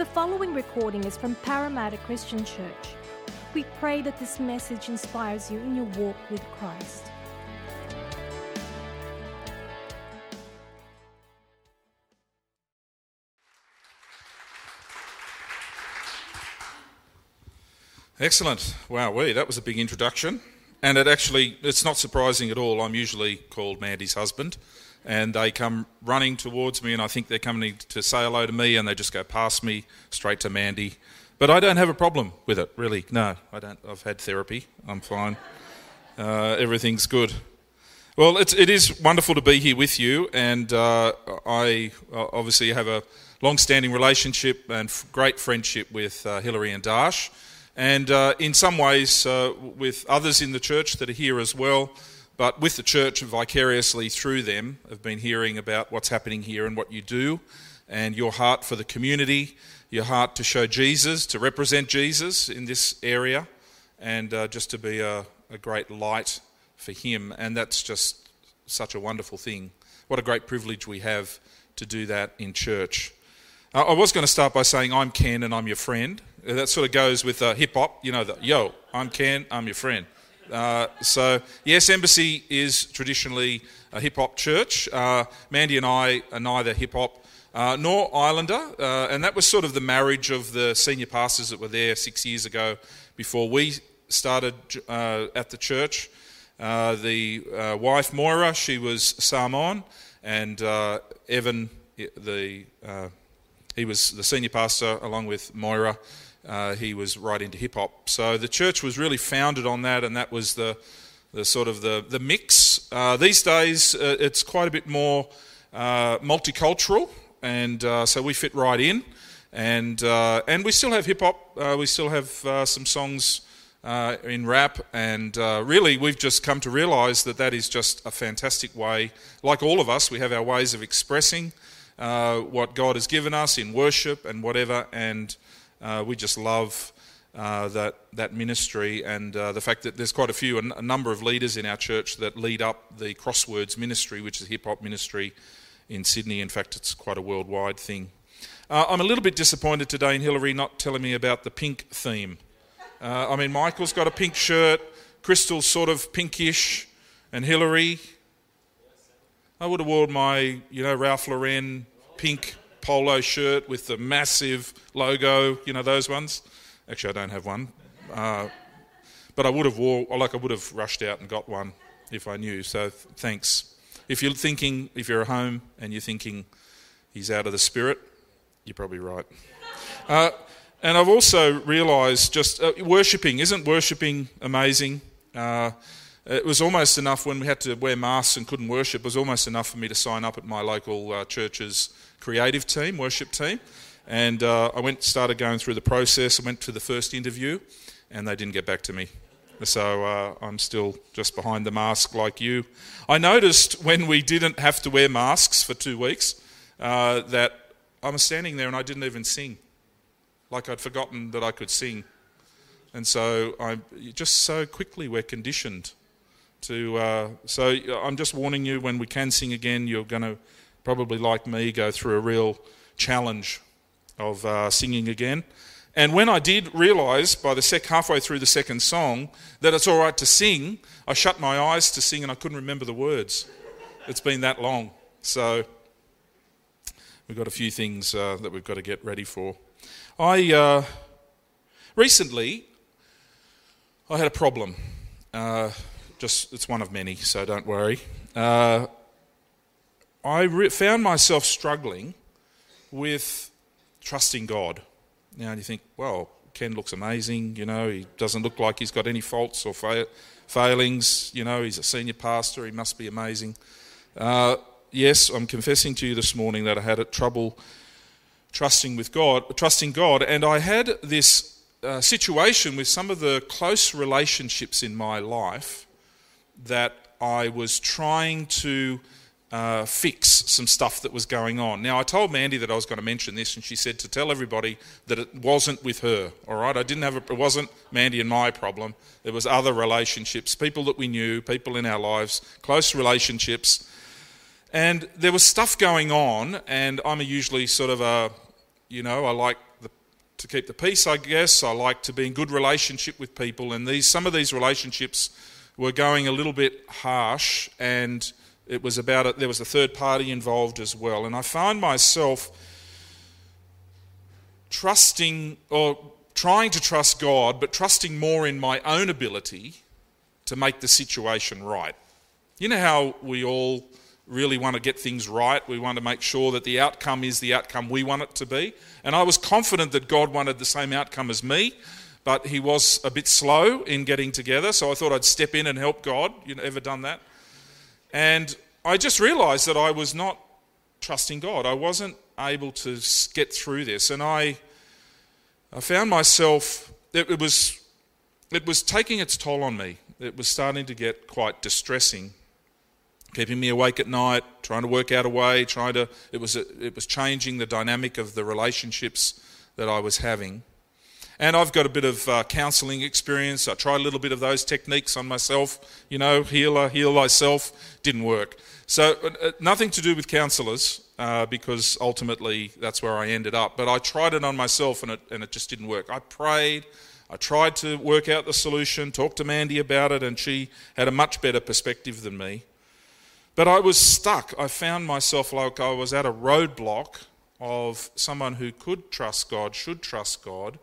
The following recording is from Parramatta Christian Church. We pray that this message inspires you in your walk with Christ. Excellent. Wow, we that was a big introduction. And it actually, it's not surprising at all. I'm usually called Mandy's husband, and they come running towards me, and I think they're coming to say hello to me, and they just go past me straight to Mandy. But I don't have a problem with it, really. No, I don't. I've had therapy. I'm fine. Uh, everything's good. Well, it's, it is wonderful to be here with you, and uh, I uh, obviously have a long standing relationship and f- great friendship with uh, Hilary and Dash and uh, in some ways uh, with others in the church that are here as well, but with the church vicariously through them, have been hearing about what's happening here and what you do, and your heart for the community, your heart to show Jesus, to represent Jesus in this area, and uh, just to be a, a great light for Him. And that's just such a wonderful thing. What a great privilege we have to do that in church. Uh, I was going to start by saying I'm Ken and I'm your friend. That sort of goes with uh, hip hop, you know, the yo, I'm Ken, I'm your friend. Uh, so, yes, Embassy is traditionally a hip hop church. Uh, Mandy and I are neither hip hop uh, nor Islander, uh, and that was sort of the marriage of the senior pastors that were there six years ago before we started at the church. the wife, Moira, she was Samoan, and Evan, the he was the senior pastor along with Moira. Uh, he was right into hip hop. So the church was really founded on that, and that was the, the sort of the, the mix. Uh, these days, uh, it's quite a bit more uh, multicultural, and uh, so we fit right in. And, uh, and we still have hip hop, we still have some songs in rap, and really we've just come to realize that that is just a fantastic way. Like all of us, we have our ways of expressing what God has given us in worship and whatever, and uh, we just love uh, that, that ministry and uh, the fact that there's quite a few, a, a number of leaders in our church that lead up the Crosswords ministry, which is a hip hop ministry in Sydney. In fact, it's quite a worldwide thing. Uh, I'm a little bit disappointed today in Hillary not telling me about the pink theme. Uh, I mean, Michael's got a pink shirt, Crystal's sort of pinkish, and Hillary. I would have worn my, you know, Ralph Lauren pink polo shirt with the massive logo, you know, those ones. Actually, I don't have one. Uh, but I would have wore, like I would have rushed out and got one if I knew. So th- thanks. If you're thinking, if you're at home and you're thinking he's out of the spirit, you're probably right. Uh, and I've also realised just uh, worshipping, isn't worshipping amazing? Uh, it was almost enough when we had to wear masks and couldn't worship, it was almost enough for me to sign up at my local uh, church's creative team, worship team. And uh, I went, started going through the process. I went to the first interview, and they didn't get back to me. So uh, I'm still just behind the mask like you. I noticed when we didn't have to wear masks for two weeks uh, that I was standing there and I didn't even sing. Like I'd forgotten that I could sing. And so I just so quickly we're conditioned to. Uh, so I'm just warning you when we can sing again, you're going to probably like me, go through a real challenge of uh, singing again. And when I did realise by the sec- halfway through the second song that it's all right to sing, I shut my eyes to sing and I couldn't remember the words. It's been that long. So we've got a few things uh, that we've got to get ready for. I uh, recently I had a problem. Uh, just it's one of many, so don't worry. I re- found myself struggling with trusting God. Now you think, well, Ken looks amazing. You know, he doesn't look like he's got any faults or fa- failings. You know, he's a senior pastor. He must be amazing. Uh, yes, I'm confessing to you this morning that I had a trouble trusting with God, trusting God, and I had this uh, situation with some of the close relationships in my life that I was trying to uh, fix some stuff that was going on. Now, I told Mandy that I was going to mention this, and she said to tell everybody that it wasn't with her. All right, I didn't have a, it wasn't Mandy and my problem. It was other relationships, people that we knew, people in our lives, close relationships, and there was stuff going on. And I'm usually sort of a, you know, I like the to keep the peace, I guess. I like to be in good relationship with people, and these some of these relationships were going a little bit harsh, and it was about it. There was a third party involved as well, and I found myself trusting or trying to trust God, but trusting more in my own ability to make the situation right. You know how we all really want to get things right. We want to make sure that the outcome is the outcome we want it to be. And I was confident that God wanted the same outcome as me, but He was a bit slow in getting together. So I thought I'd step in and help God. You know, ever done that? And I just realized that I was not trusting God. I wasn't able to get through this. And I, I found myself, it, it was, it was taking its toll on me. It was starting to get quite distressing keeping me awake at night, trying to work out a way, trying to it was it was changing the dynamic of the relationships that I was having. And I've got a bit of uh, counselling experience. I tried a little bit of those techniques on myself. You know, healer, heal thyself. Didn't work. So uh, uh, nothing to do with counsellors, uh, because ultimately that's where I ended up. But I tried it on myself, and it and it just didn't work. I prayed. I tried to work out the solution, talked to Mandy about it, and she had a much better perspective than me. But I was stuck. I found myself like I was at a roadblock of someone who could trust God, should trust God,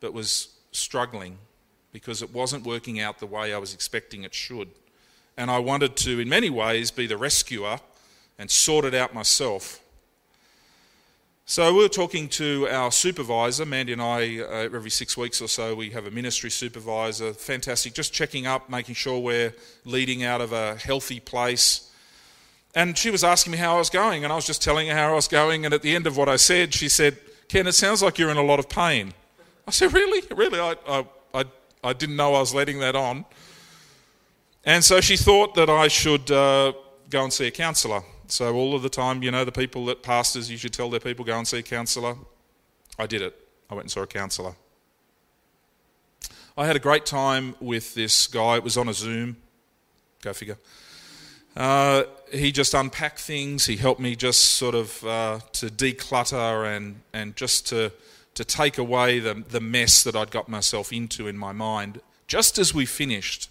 but was struggling because it wasn't working out the way I was expecting it should. And I wanted to, in many ways, be the rescuer and sort it out myself. So we were talking to our supervisor, Mandy and I, uh, every six weeks or so, we have a ministry supervisor. Fantastic, just checking up, making sure we're leading out of a healthy place and she was asking me how I was going, and I was just telling her how I was going. And at the end of what I said, she said, Ken, it sounds like you're in a lot of pain. I said, Really? Really? I, I, I, I didn't know I was letting that on. And so she thought that I should uh, go and see a counsellor. So all of the time, you know, the people that pastors, you should tell their people, go and see a counsellor. I did it. I went and saw a counsellor. I had a great time with this guy. It was on a Zoom. Go figure. Uh, he just unpacked things. He helped me just sort of uh, to declutter and, and just to, to take away the, the mess that I'd got myself into in my mind. Just as we finished,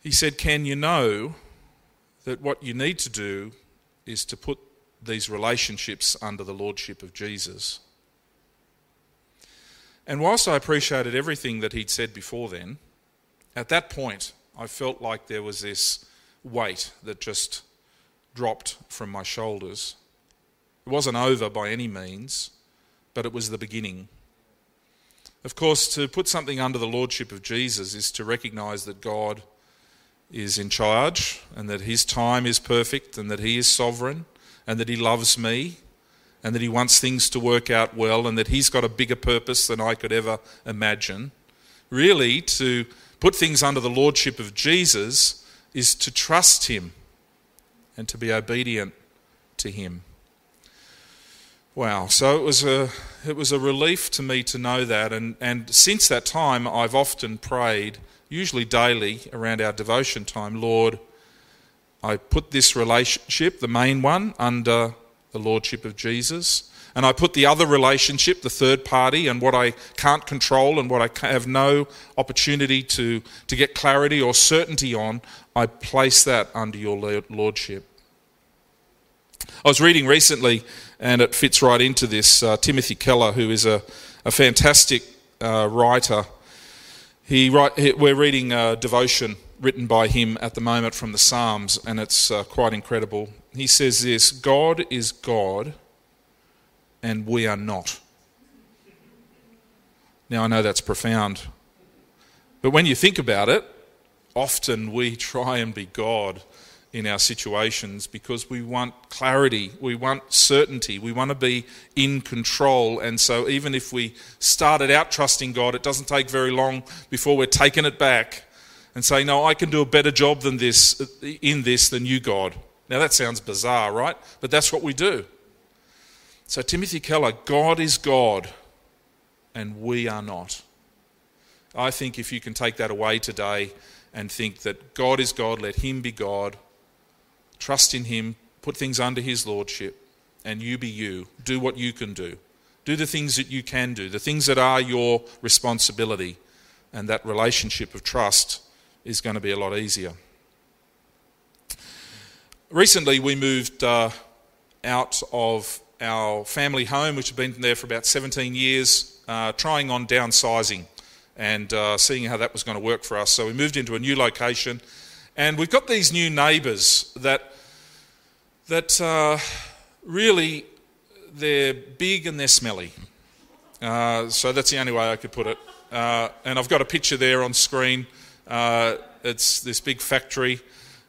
he said, Ken, you know that what you need to do is to put these relationships under the lordship of Jesus. And whilst I appreciated everything that he'd said before then, at that point I felt like there was this weight that just dropped from my shoulders. It wasn't over by any means, but it was the beginning. Of course, to put something under the lordship of Jesus is to recognize that God is in charge and that his time is perfect and that he is sovereign and that he loves me and that he wants things to work out well and that he's got a bigger purpose than I could ever imagine. Really, to put things under the lordship of Jesus is to trust Him and to be obedient to Him. Wow, so it was a, it was a relief to me to know that, and, and since that time I've often prayed, usually daily around our devotion time, Lord, I put this relationship, the main one, under the Lordship of Jesus. And I put the other relationship, the third party, and what I can't control and what I have no opportunity to, to get clarity or certainty on, I place that under your lordship. I was reading recently, and it fits right into this uh, Timothy Keller, who is a, a fantastic uh, writer. He write, he, we're reading a devotion written by him at the moment from the Psalms, and it's uh, quite incredible. He says this God is God and we are not. Now, I know that's profound, but when you think about it, often we try and be God in our situations because we want clarity, we want certainty, we want to be in control. And so, even if we started out trusting God, it doesn't take very long before we're taking it back and saying, No, I can do a better job than this in this than you, God. Now, that sounds bizarre, right? But that's what we do. So, Timothy Keller, God is God and we are not. I think if you can take that away today and think that God is God, let Him be God, trust in Him, put things under His Lordship, and you be you. Do what you can do. Do the things that you can do, the things that are your responsibility. And that relationship of trust is going to be a lot easier. Recently, we moved uh, out of our family home, which had been there for about 17 years, uh, trying on downsizing and uh, seeing how that was going to work for us. So we moved into a new location, and we've got these new neighbours that that uh, really they're big and they're smelly. Uh, so that's the only way I could put it. Uh, and I've got a picture there on screen. Uh, it's this big factory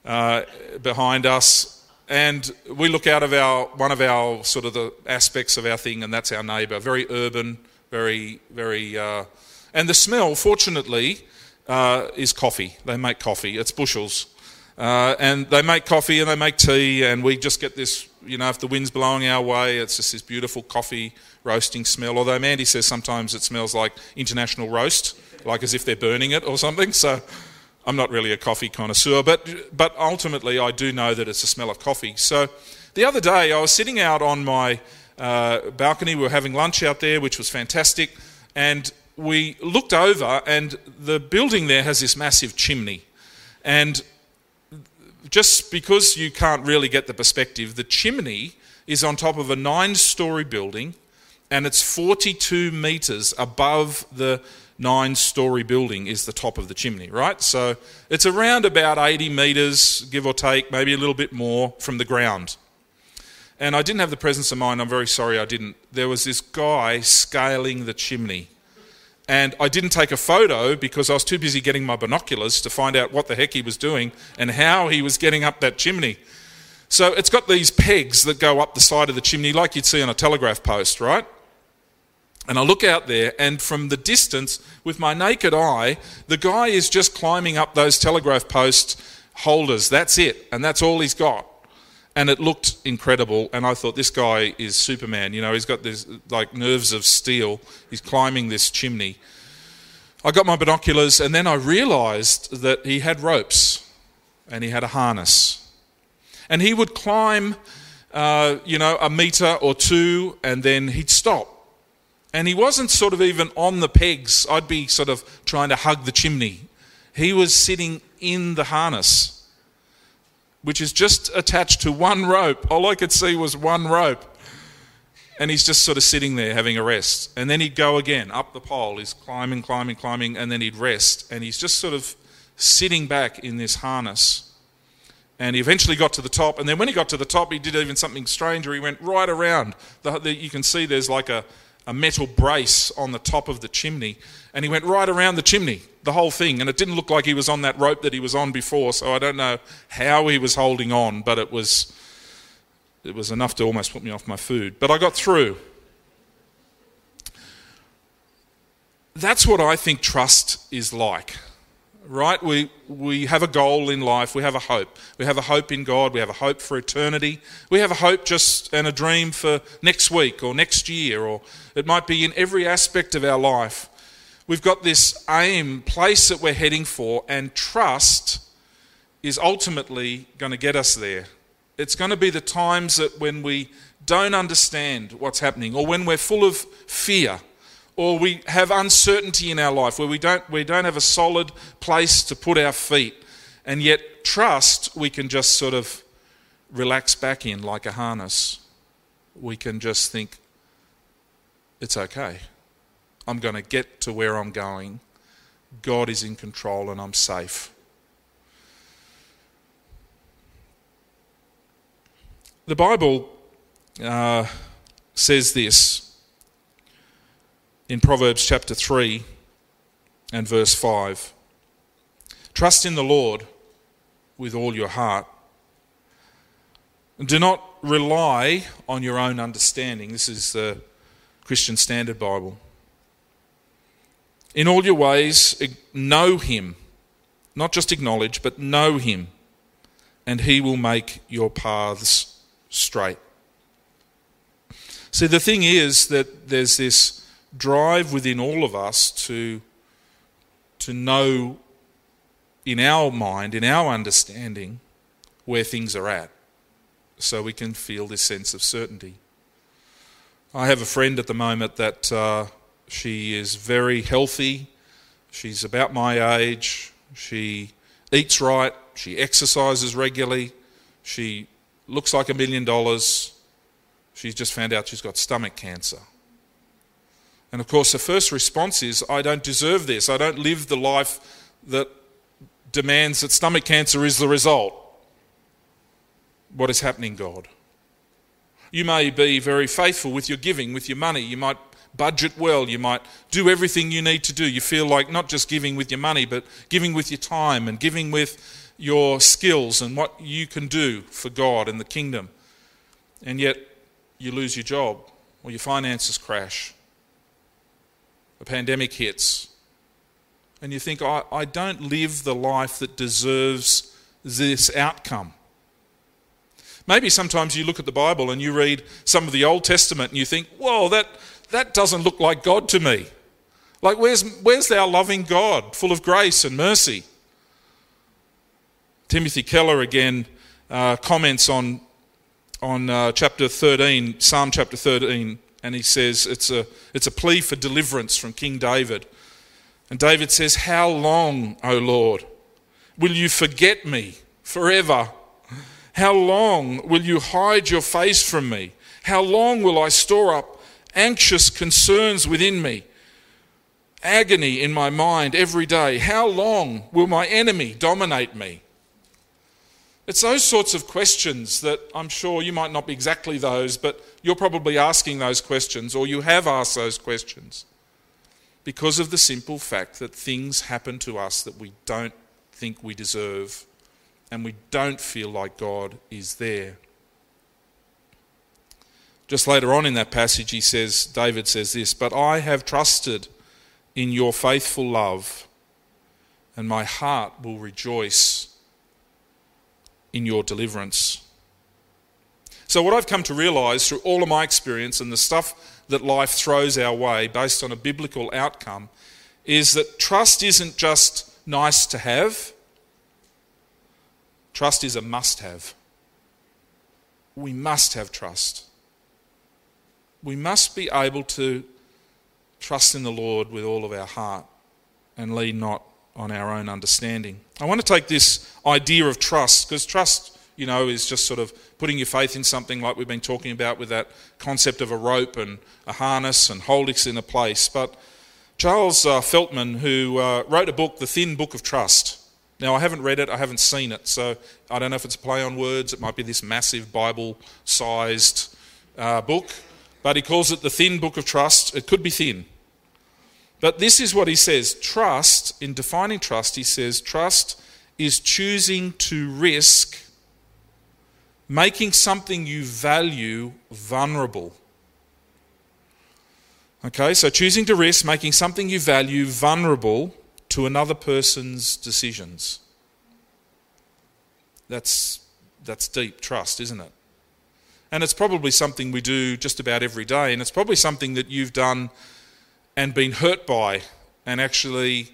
uh, behind us, and we look out of our one of our sort of the aspects of our thing, and that's our neighbour. Very urban, very very, uh, and the smell, fortunately, uh, is coffee. They make coffee. It's Bushells. Uh, and they make coffee and they make tea, and we just get this, you know, if the wind's blowing our way, it's just this beautiful coffee roasting smell. Although Mandy says sometimes it smells like international roast, like as if they're burning it or something. So I'm not really a coffee connoisseur, but, but ultimately I do know that it's a smell of coffee. So the other day I was sitting out on my uh, balcony, we were having lunch out there, which was fantastic, and we looked over, and the building there has this massive chimney. And just because you can't really get the perspective, the chimney is on top of a nine story building and it's 42 metres above the nine story building is the top of the chimney, right? So it's around about 80 metres, give or take, maybe a little bit more from the ground. And I didn't have the presence of mind, I'm very sorry I didn't. There was this guy scaling the chimney. And I didn't take a photo because I was too busy getting my binoculars to find out what the heck he was doing and how he was getting up that chimney. So it's got these pegs that go up the side of the chimney, like you'd see on a telegraph post, right? And I look out there, and from the distance, with my naked eye, the guy is just climbing up those telegraph post holders. That's it, and that's all he's got. And it looked incredible, and I thought, this guy is Superman. You know, he's got this like nerves of steel. He's climbing this chimney. I got my binoculars, and then I realized that he had ropes and he had a harness. And he would climb, uh, you know, a meter or two, and then he'd stop and he wasn't sort of even on the pegs. I'd be sort of trying to hug the chimney. He was sitting in the harness, which is just attached to one rope. All I could see was one rope. And he's just sort of sitting there having a rest. And then he'd go again up the pole. He's climbing, climbing, climbing, and then he'd rest. And he's just sort of sitting back in this harness. And he eventually got to the top. And then when he got to the top, he did even something stranger. He went right around. The, the, you can see there's like a, a metal brace on the top of the chimney, and he went right around the chimney, the whole thing. And it didn't look like he was on that rope that he was on before, so I don't know how he was holding on, but it was it was enough to almost put me off my food. But I got through. That's what I think trust is like right? We, we have a goal in life, we have a hope. We have a hope in God, we have a hope for eternity, we have a hope just and a dream for next week or next year, or it might be in every aspect of our life. We've got this aim, place that we're heading for, and trust is ultimately going to get us there. It's going to be the times that when we don't understand what's happening, or when we're full of fear or we have uncertainty in our life where we don't, we don't have a solid place to put our feet, and yet trust we can just sort of relax back in like a harness. We can just think, it's okay. I'm going to get to where I'm going. God is in control and I'm safe. The Bible uh, says this in Proverbs chapter 3 and verse 5. Trust in the Lord with all your heart. Do not rely on your own understanding. This is the Christian Standard Bible. In all your ways, know Him. Not just acknowledge, but know Him. And He will make your paths straight. See, the thing is that there's this drive within all of us to, to know in our mind, in our understanding, where things are at, so we can feel this sense of certainty. I have a friend at the moment that uh, she is very healthy. She's about my age. She eats right. She exercises regularly. She looks like a million dollars. She's just found out she's got stomach cancer. And of course, the first response is, I don't deserve this. I don't live the life that demands that stomach cancer is the result. What is happening, God? You may be very faithful with your giving, with your money. You might budget well. You might do everything you need to do. You feel like not just giving with your money, but giving with your time and giving with your skills and what you can do for God and the kingdom. And yet you lose your job or your finances crash. A pandemic hits. And you think, I, I don't live the life that deserves this outcome. Maybe sometimes you look at the Bible and you read some of the Old Testament and you think, whoa, that, that doesn't look like God to me. Like, where's, where's our loving God, full of grace and mercy? Timothy Keller again uh, comments on, on uh, chapter 13, Psalm chapter 13, and he says it's a, it's a plea for deliverance from King David. And David says, How long, O Lord, will you forget me forever? How long will you hide your face from me? How long will I store up anxious concerns within me? Agony in my mind every day. How long will my enemy dominate me? It's those sorts of questions that I'm sure you might not be exactly those, but you're probably asking those questions, or you have asked those questions, because of the simple fact that things happen to us that we don't think we deserve and we don't feel like God is there. Just later on in that passage, he says, David says this, But I have trusted in your faithful love, and my heart will rejoice in your deliverance. So, what I've come to realize through all of my experience and the stuff that life throws our way based on a biblical outcome is that trust isn't just nice to have, Trust is a must have. We must have trust. We must be able to trust in the Lord with all of our heart and lean not on our own understanding. I want to take this idea of trust because trust, you know, is just sort of putting your faith in something like we've been talking about with that concept of a rope and a harness and holding it in a place. But Charles uh, Feltman, who uh, wrote a book, The Thin Book of Trust, now, I haven't read it, I haven't seen it, so I don't know if it's a play on words. It might be this massive Bible sized uh, book, but he calls it the thin book of trust. It could be thin. But this is what he says trust, in defining trust, he says, trust is choosing to risk making something you value vulnerable. Okay, so choosing to risk making something you value vulnerable to another person's decisions. That's, that's deep trust, isn't it? And it's probably something we do just about every day, and it's probably something that you've done and been hurt by, and actually,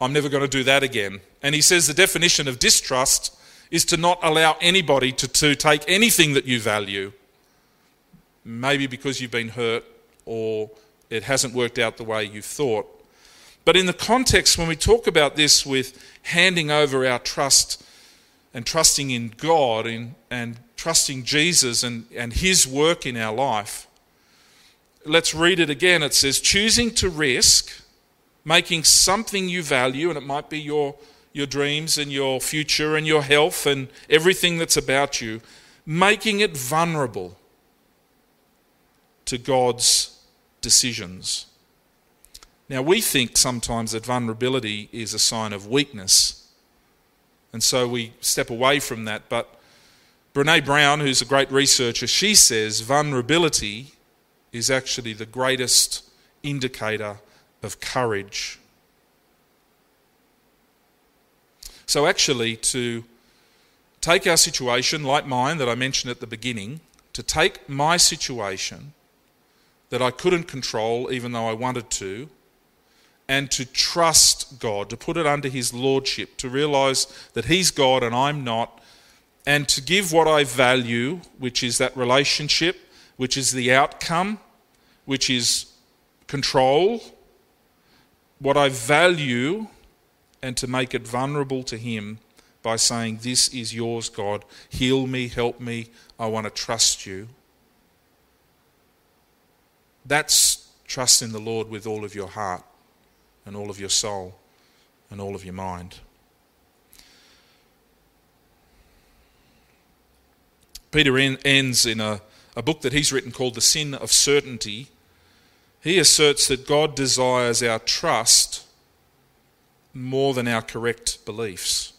I'm never going to do that again. And he says the definition of distrust is to not allow anybody to, to take anything that you value, maybe because you've been hurt or it hasn't worked out the way you thought. But in the context, when we talk about this with handing over our trust and trusting in God and, and trusting Jesus and, and His work in our life, let's read it again. It says, choosing to risk making something you value, and it might be your, your dreams and your future and your health and everything that's about you, making it vulnerable to God's decisions. Now, we think sometimes that vulnerability is a sign of weakness, and so we step away from that. But Brene Brown, who's a great researcher, she says vulnerability is actually the greatest indicator of courage. So, actually, to take our situation, like mine that I mentioned at the beginning, to take my situation that I couldn't control even though I wanted to, and to trust God, to put it under His Lordship, to realize that He's God and I'm not, and to give what I value, which is that relationship, which is the outcome, which is control, what I value, and to make it vulnerable to Him by saying, This is yours, God. Heal me, help me. I want to trust you. That's trust in the Lord with all of your heart and all of your soul and all of your mind. Peter Enns in a, a book that he's written called The Sin of Certainty. He asserts that God desires our trust more than our correct beliefs.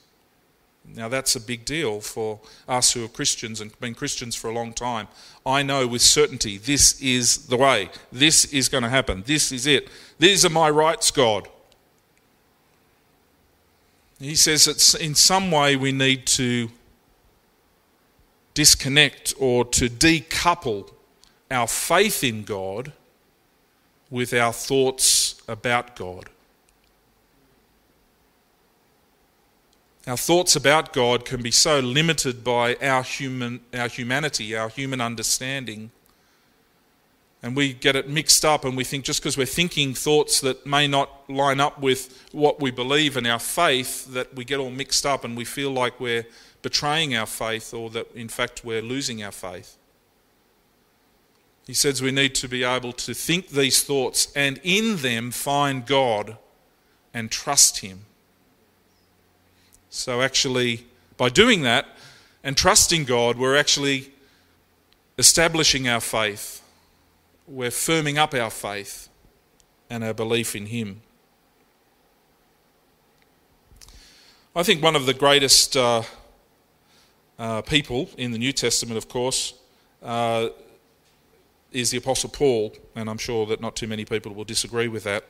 Now, that's a big deal for us who are Christians and been Christians for a long time. I know with certainty this is the way. This is going to happen. This is it. These are my rights, God. He says that in some way we need to disconnect or to decouple our faith in God with our thoughts about God. Our thoughts about God can be so limited by our, human, our humanity, our human understanding. And we get it mixed up, and we think just because we're thinking thoughts that may not line up with what we believe and our faith, that we get all mixed up and we feel like we're betraying our faith or that in fact we're losing our faith. He says we need to be able to think these thoughts and in them find God and trust Him. So, actually, by doing that and trusting God, we're actually establishing our faith. We're firming up our faith and our belief in Him. I think one of the greatest uh, uh, people in the New Testament, of course, uh, is the Apostle Paul, and I'm sure that not too many people will disagree with that.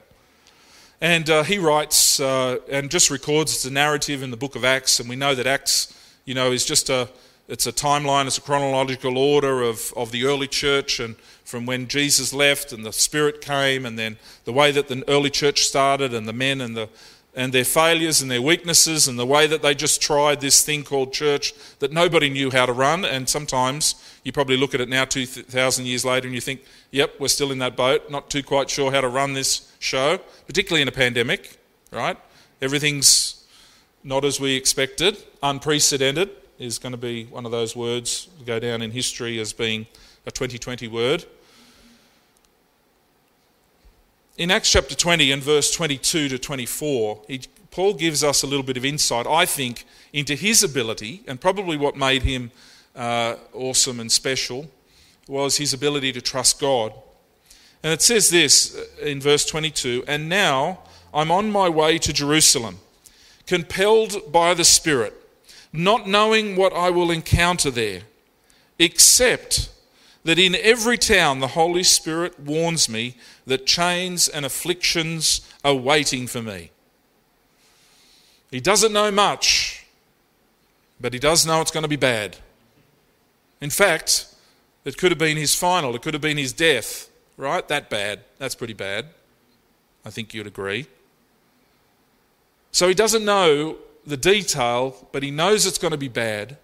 And uh, he writes uh, and just records it's a narrative in the book of Acts, and we know that Acts, you know, is just a it's a timeline, it's a chronological order of, of the early church and from when Jesus left and the Spirit came, and then the way that the early church started, and the men and the and their failures and their weaknesses and the way that they just tried this thing called church that nobody knew how to run. And sometimes you probably look at it now, 2,000 years later, and you think, yep, we're still in that boat, not too quite sure how to run this show, particularly in a pandemic, right? Everything's not as we expected. Unprecedented is going to be one of those words go down in history as being a 2020 word. In Acts chapter 20 and verse 22 to 24, he, Paul gives us a little bit of insight, I think, into his ability, and probably what made him uh, awesome and special was his ability to trust God. And it says this in verse 22 And now I'm on my way to Jerusalem, compelled by the Spirit, not knowing what I will encounter there, except that in every town the Holy Spirit warns me that chains and afflictions are waiting for me. He doesn't know much, but he does know it's going to be bad. In fact, it could have been his final, it could have been his death, right? That bad. That's pretty bad. I think you'd agree. So he doesn't know the detail, but he knows it's going to be bad.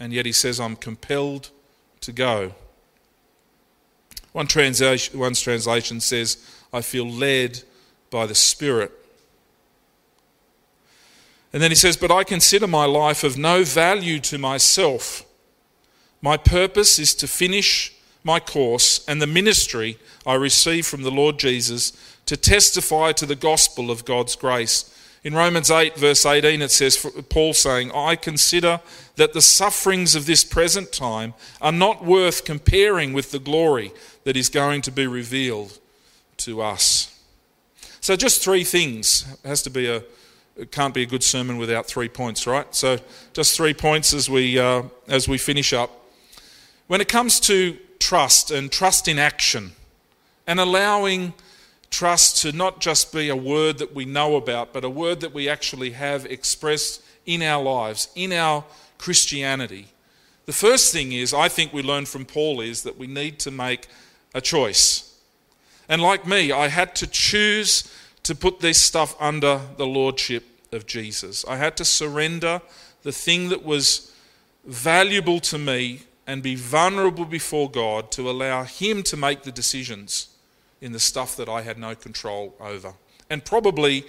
And yet he says, I'm compelled to go. One translation, translation says, I feel led by the Spirit. And then he says, But I consider my life of no value to myself. My purpose is to finish my course and the ministry I receive from the Lord Jesus to testify to the gospel of God's grace in Romans 8, verse 18, it says, Paul saying, I consider that the sufferings of this present time are not worth comparing with the glory that is going to be revealed to us. So, just three things. It has to be a, it can't be a good sermon without three points, right? So, just three points as we, uh, as we finish up. When it comes to trust and trust in action and allowing trust to not just be a word that we know about, but a word that we actually have expressed in our lives, in our Christianity. The first thing is, I think we learn from Paul, is that we need to make a choice. And like me, I had to choose to put this stuff under the lordship of Jesus. I had to surrender the thing that was valuable to me and be vulnerable before God to allow Him to make the decisions in the stuff that I had no control over. And probably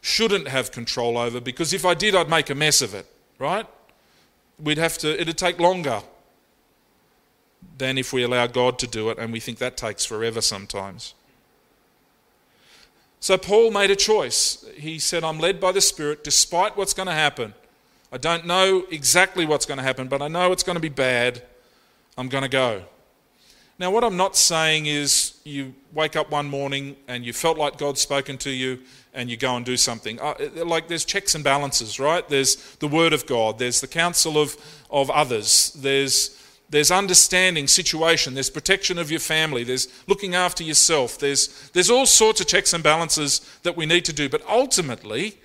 shouldn't have control over because if I did, I'd make a mess of it, right? We'd have to, it'd take longer than if we allow God to do it, and we think that takes forever sometimes. So Paul made a choice. He said, I'm led by the Spirit despite what's going to happen. I don't know exactly what's going to happen, but I know it's going to be bad. I'm going to go. Now, what I'm not saying is you wake up one morning and you felt like God's spoken to you and you go and do something. Uh, like there's checks and balances, right? There's the Word of God, there's the counsel of, of others, there's, there's understanding situation, there's protection of your family, there's looking after yourself, there's, there's all sorts of checks and balances that we need to do. But ultimately,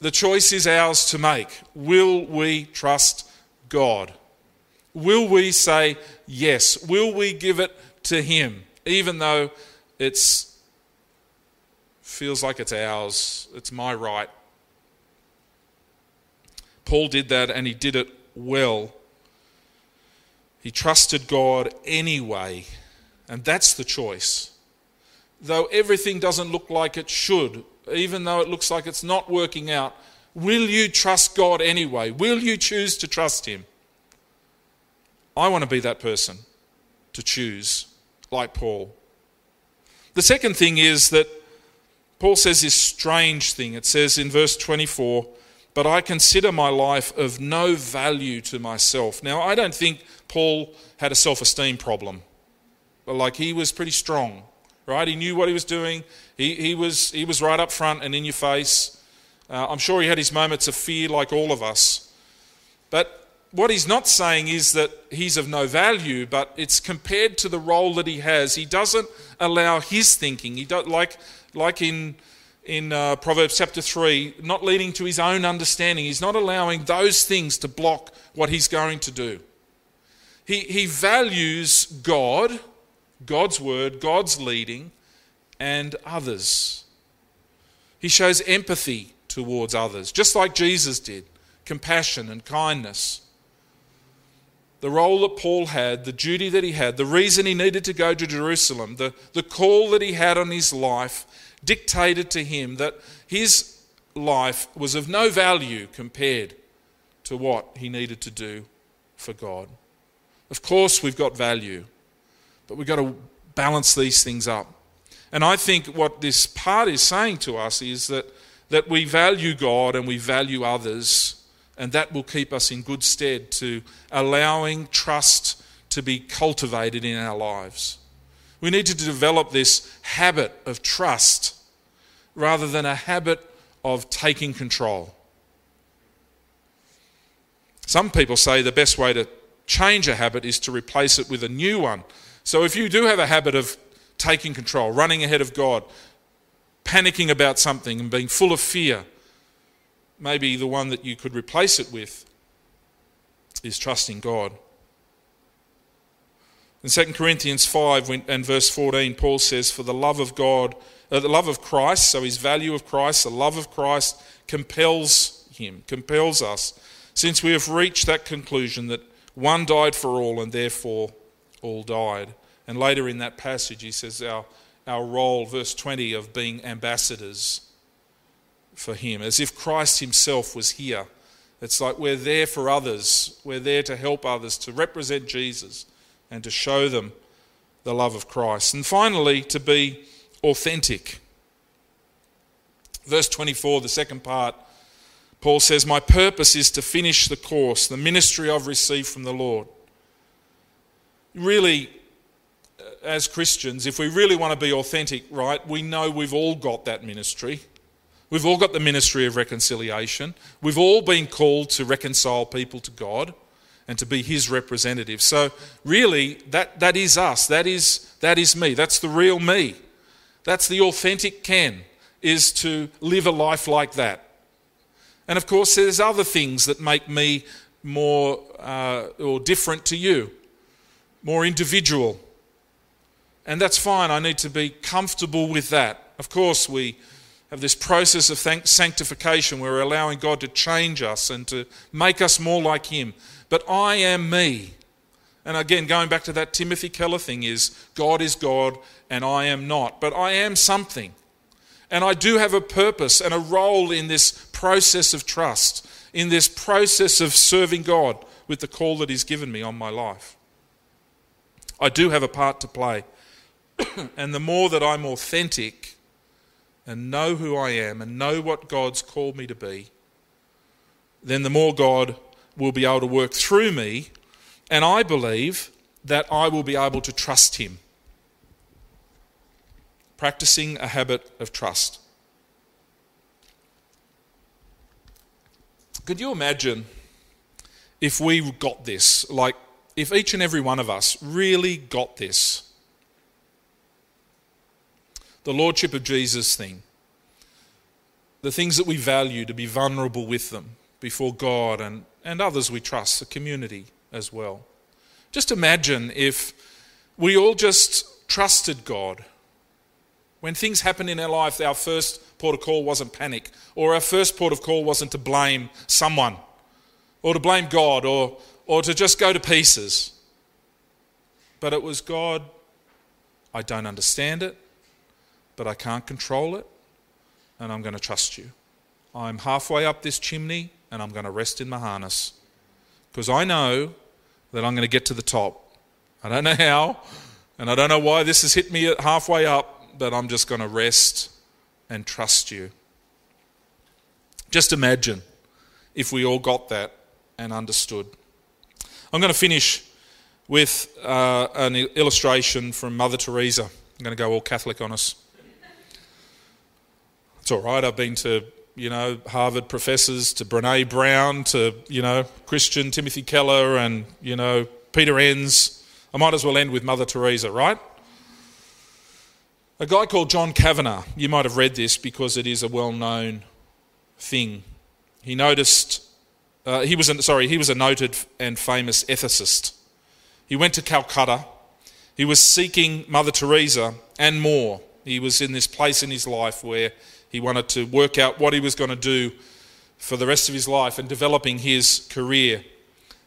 the choice is ours to make. Will we trust God? Will we say yes? Will we give it to Him, even though it's feels like it's ours, it's my right? Paul did that and he did it well. He trusted God anyway, and that's the choice. Though everything doesn't look like it should, even though it looks like it's not working out, will you trust God anyway? Will you choose to trust Him? I want to be that person to choose, like Paul. The second thing is that Paul says this strange thing. It says in verse 24, But I consider my life of no value to myself. Now, I don't think Paul had a self esteem problem. But like he was pretty strong, right? He knew what he was doing, he, he, was, he was right up front and in your face. Uh, I'm sure he had his moments of fear, like all of us. But what he's not saying is that he's of no value, but it's compared to the role that he has. He doesn't allow his thinking. He don't like like in in uh, Proverbs chapter three, not leading to his own understanding. He's not allowing those things to block what he's going to do. He he values God, God's word, God's leading, and others. He shows empathy towards others, just like Jesus did, compassion and kindness the role that Paul had, the duty that he had, the reason he needed to go to Jerusalem, the, the call that he had on his life dictated to him that his life was of no value compared to what he needed to do for God. Of course, we've got value, but we've got to balance these things up. And I think what this part is saying to us is that, that we value God and we value others and that will keep us in good stead to allowing trust to be cultivated in our lives. We need to develop this habit of trust rather than a habit of taking control. Some people say the best way to change a habit is to replace it with a new one. So if you do have a habit of taking control, running ahead of God, panicking about something, and being full of fear, maybe the one that you could replace it with is trusting God. In 2 Corinthians 5 and verse 14, Paul says, For the love of God, uh, the love of Christ, so his value of Christ, the love of Christ compels him, compels us, since we have reached that conclusion that one died for all and therefore all died. And later in that passage, he says, Our, our role, verse 20, of being ambassadors for him, as if Christ himself was here. It's like we're there for others, we're there to help others, to represent Jesus and to show them the love of Christ. And finally, to be authentic. Verse 24, the second part, Paul says, My purpose is to finish the course, the ministry I've received from the Lord. Really, uh, as Christians, if we really want to be authentic, right, we know we've all got that ministry. We've all got the ministry of reconciliation. We've all been called to reconcile people to God and to be his representative. So really that, that is us. That is that is me. That's the real me. That's the authentic Ken is to live a life like that. And of course there's other things that make me more uh, or different to you, more individual. And that's fine. I need to be comfortable with that. Of course we have this process of sanctification where we're allowing God to change us and to make us more like Him. But I am me, And again, going back to that Timothy Keller thing, is God is God and I am not. But I am something. And I do have a purpose and a role in this process of trust, in this process of serving God with the call that He's given me on my life. I do have a part to play. and the more that I'm authentic and know who I am and know what God's called me to be, then the more God will be able to work through me. And I believe that I will be able to trust Him. Practicing a habit of trust. Could you imagine if we got this? Like, if each and every one of us really got this the Lordship of Jesus thing, the things that we value, to be vulnerable with them before God and, and others we trust, the community as well. Just imagine if we all just trusted God. When things happen in our life, our first port of call wasn't panic, or our first port of call wasn't to blame someone, or to blame God, or, or to just go to pieces. But it was God, I don't understand it, but I can't control it, and I'm going to trust you. I'm halfway up this chimney, and I'm going to rest in my harness because I know that I'm going to get to the top. I don't know how, and I don't know why this has hit me at halfway up, but I'm just going to rest and trust you. Just imagine if we all got that and understood. I'm going to finish with uh, an illustration from Mother Teresa. I'm going to go all Catholic on us. It's all right. I've been to, you know, Harvard professors, to Brene Brown, to, you know, Christian Timothy Keller, and, you know, Peter Enns. I might as well end with Mother Teresa, right? A guy called John Kavanaugh, you might have read this because it is a well known thing. He noticed, uh, he was a, sorry, he was a noted and famous ethicist. He went to Calcutta. He was seeking Mother Teresa and more. He was in this place in his life where he wanted to work out what he was going to do for the rest of his life and developing his career.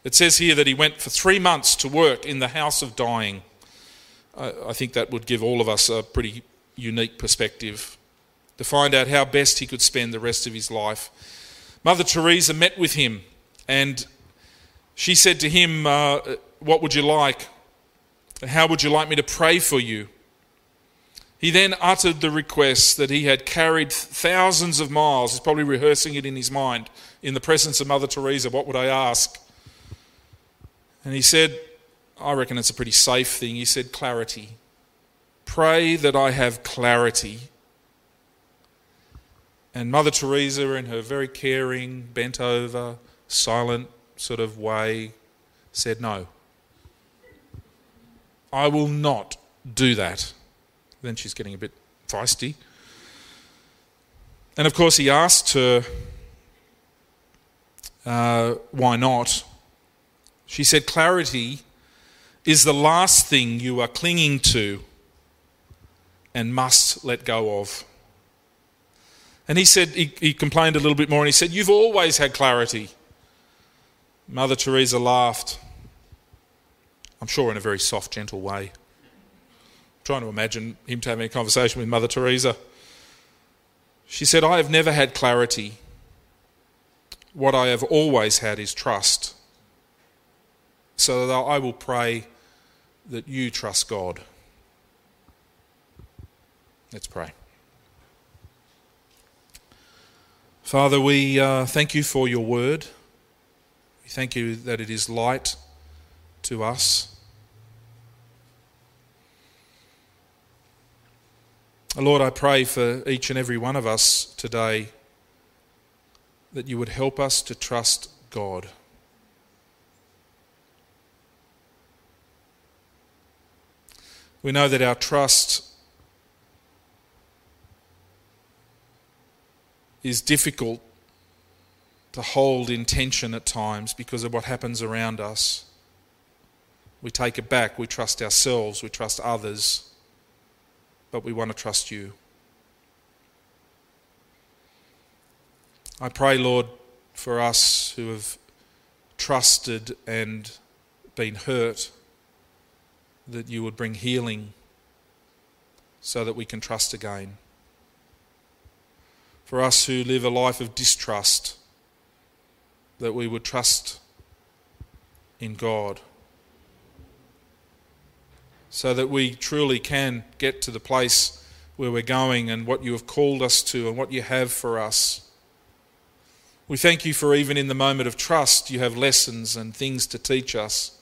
It says here that he went for three months to work in the house of dying. I think that would give all of us a pretty unique perspective to find out how best he could spend the rest of his life. Mother Teresa met with him and she said to him, uh, What would you like? How would you like me to pray for you? He then uttered the request that he had carried thousands of miles. He's probably rehearsing it in his mind in the presence of Mother Teresa. What would I ask? And he said, I reckon it's a pretty safe thing. He said, clarity. Pray that I have clarity. And Mother Teresa, in her very caring, bent over, silent sort of way, said, No. I will not do that. Then she's getting a bit feisty. And of course, he asked her, uh, why not? She said, Clarity is the last thing you are clinging to and must let go of. And he said, he, he, complained a little bit more and he said, You've always had clarity. Mother Teresa laughed, I'm sure in a very soft, gentle way trying to imagine him having a conversation with Mother Teresa. She said, I have never had clarity. What I have always had is trust. So that I will pray that you trust God. Let's pray. Father, we uh, thank you for your word. We thank you that it is light to us. Lord, I pray for each and every one of us today that you would help us to trust God. We know that our trust is difficult to hold in tension at times because of what happens around us. We take it back, we trust ourselves, we trust others but we want to trust you. I pray, Lord, for us who have trusted and been hurt that you would bring healing so that we can trust again. For us who live a life of distrust, that we would trust in God so that we truly can get to the place where we're going and what you have called us to and what you have for us. We thank you for even in the moment of trust, you have lessons and things to teach us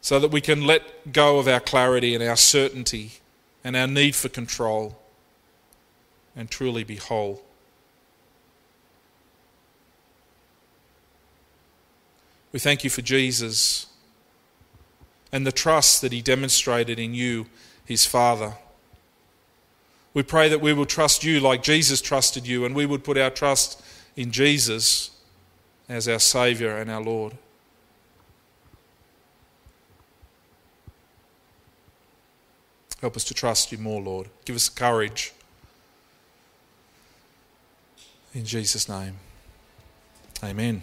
so that we can let go of our clarity and our certainty and our need for control and truly be whole. We thank you for Jesus and the trust that he demonstrated in you, his Father. We pray that we will trust you like Jesus trusted you, and we would put our trust in Jesus as our Saviour and our Lord. Help us to trust you more, Lord. Give us courage. In Jesus' name. Amen.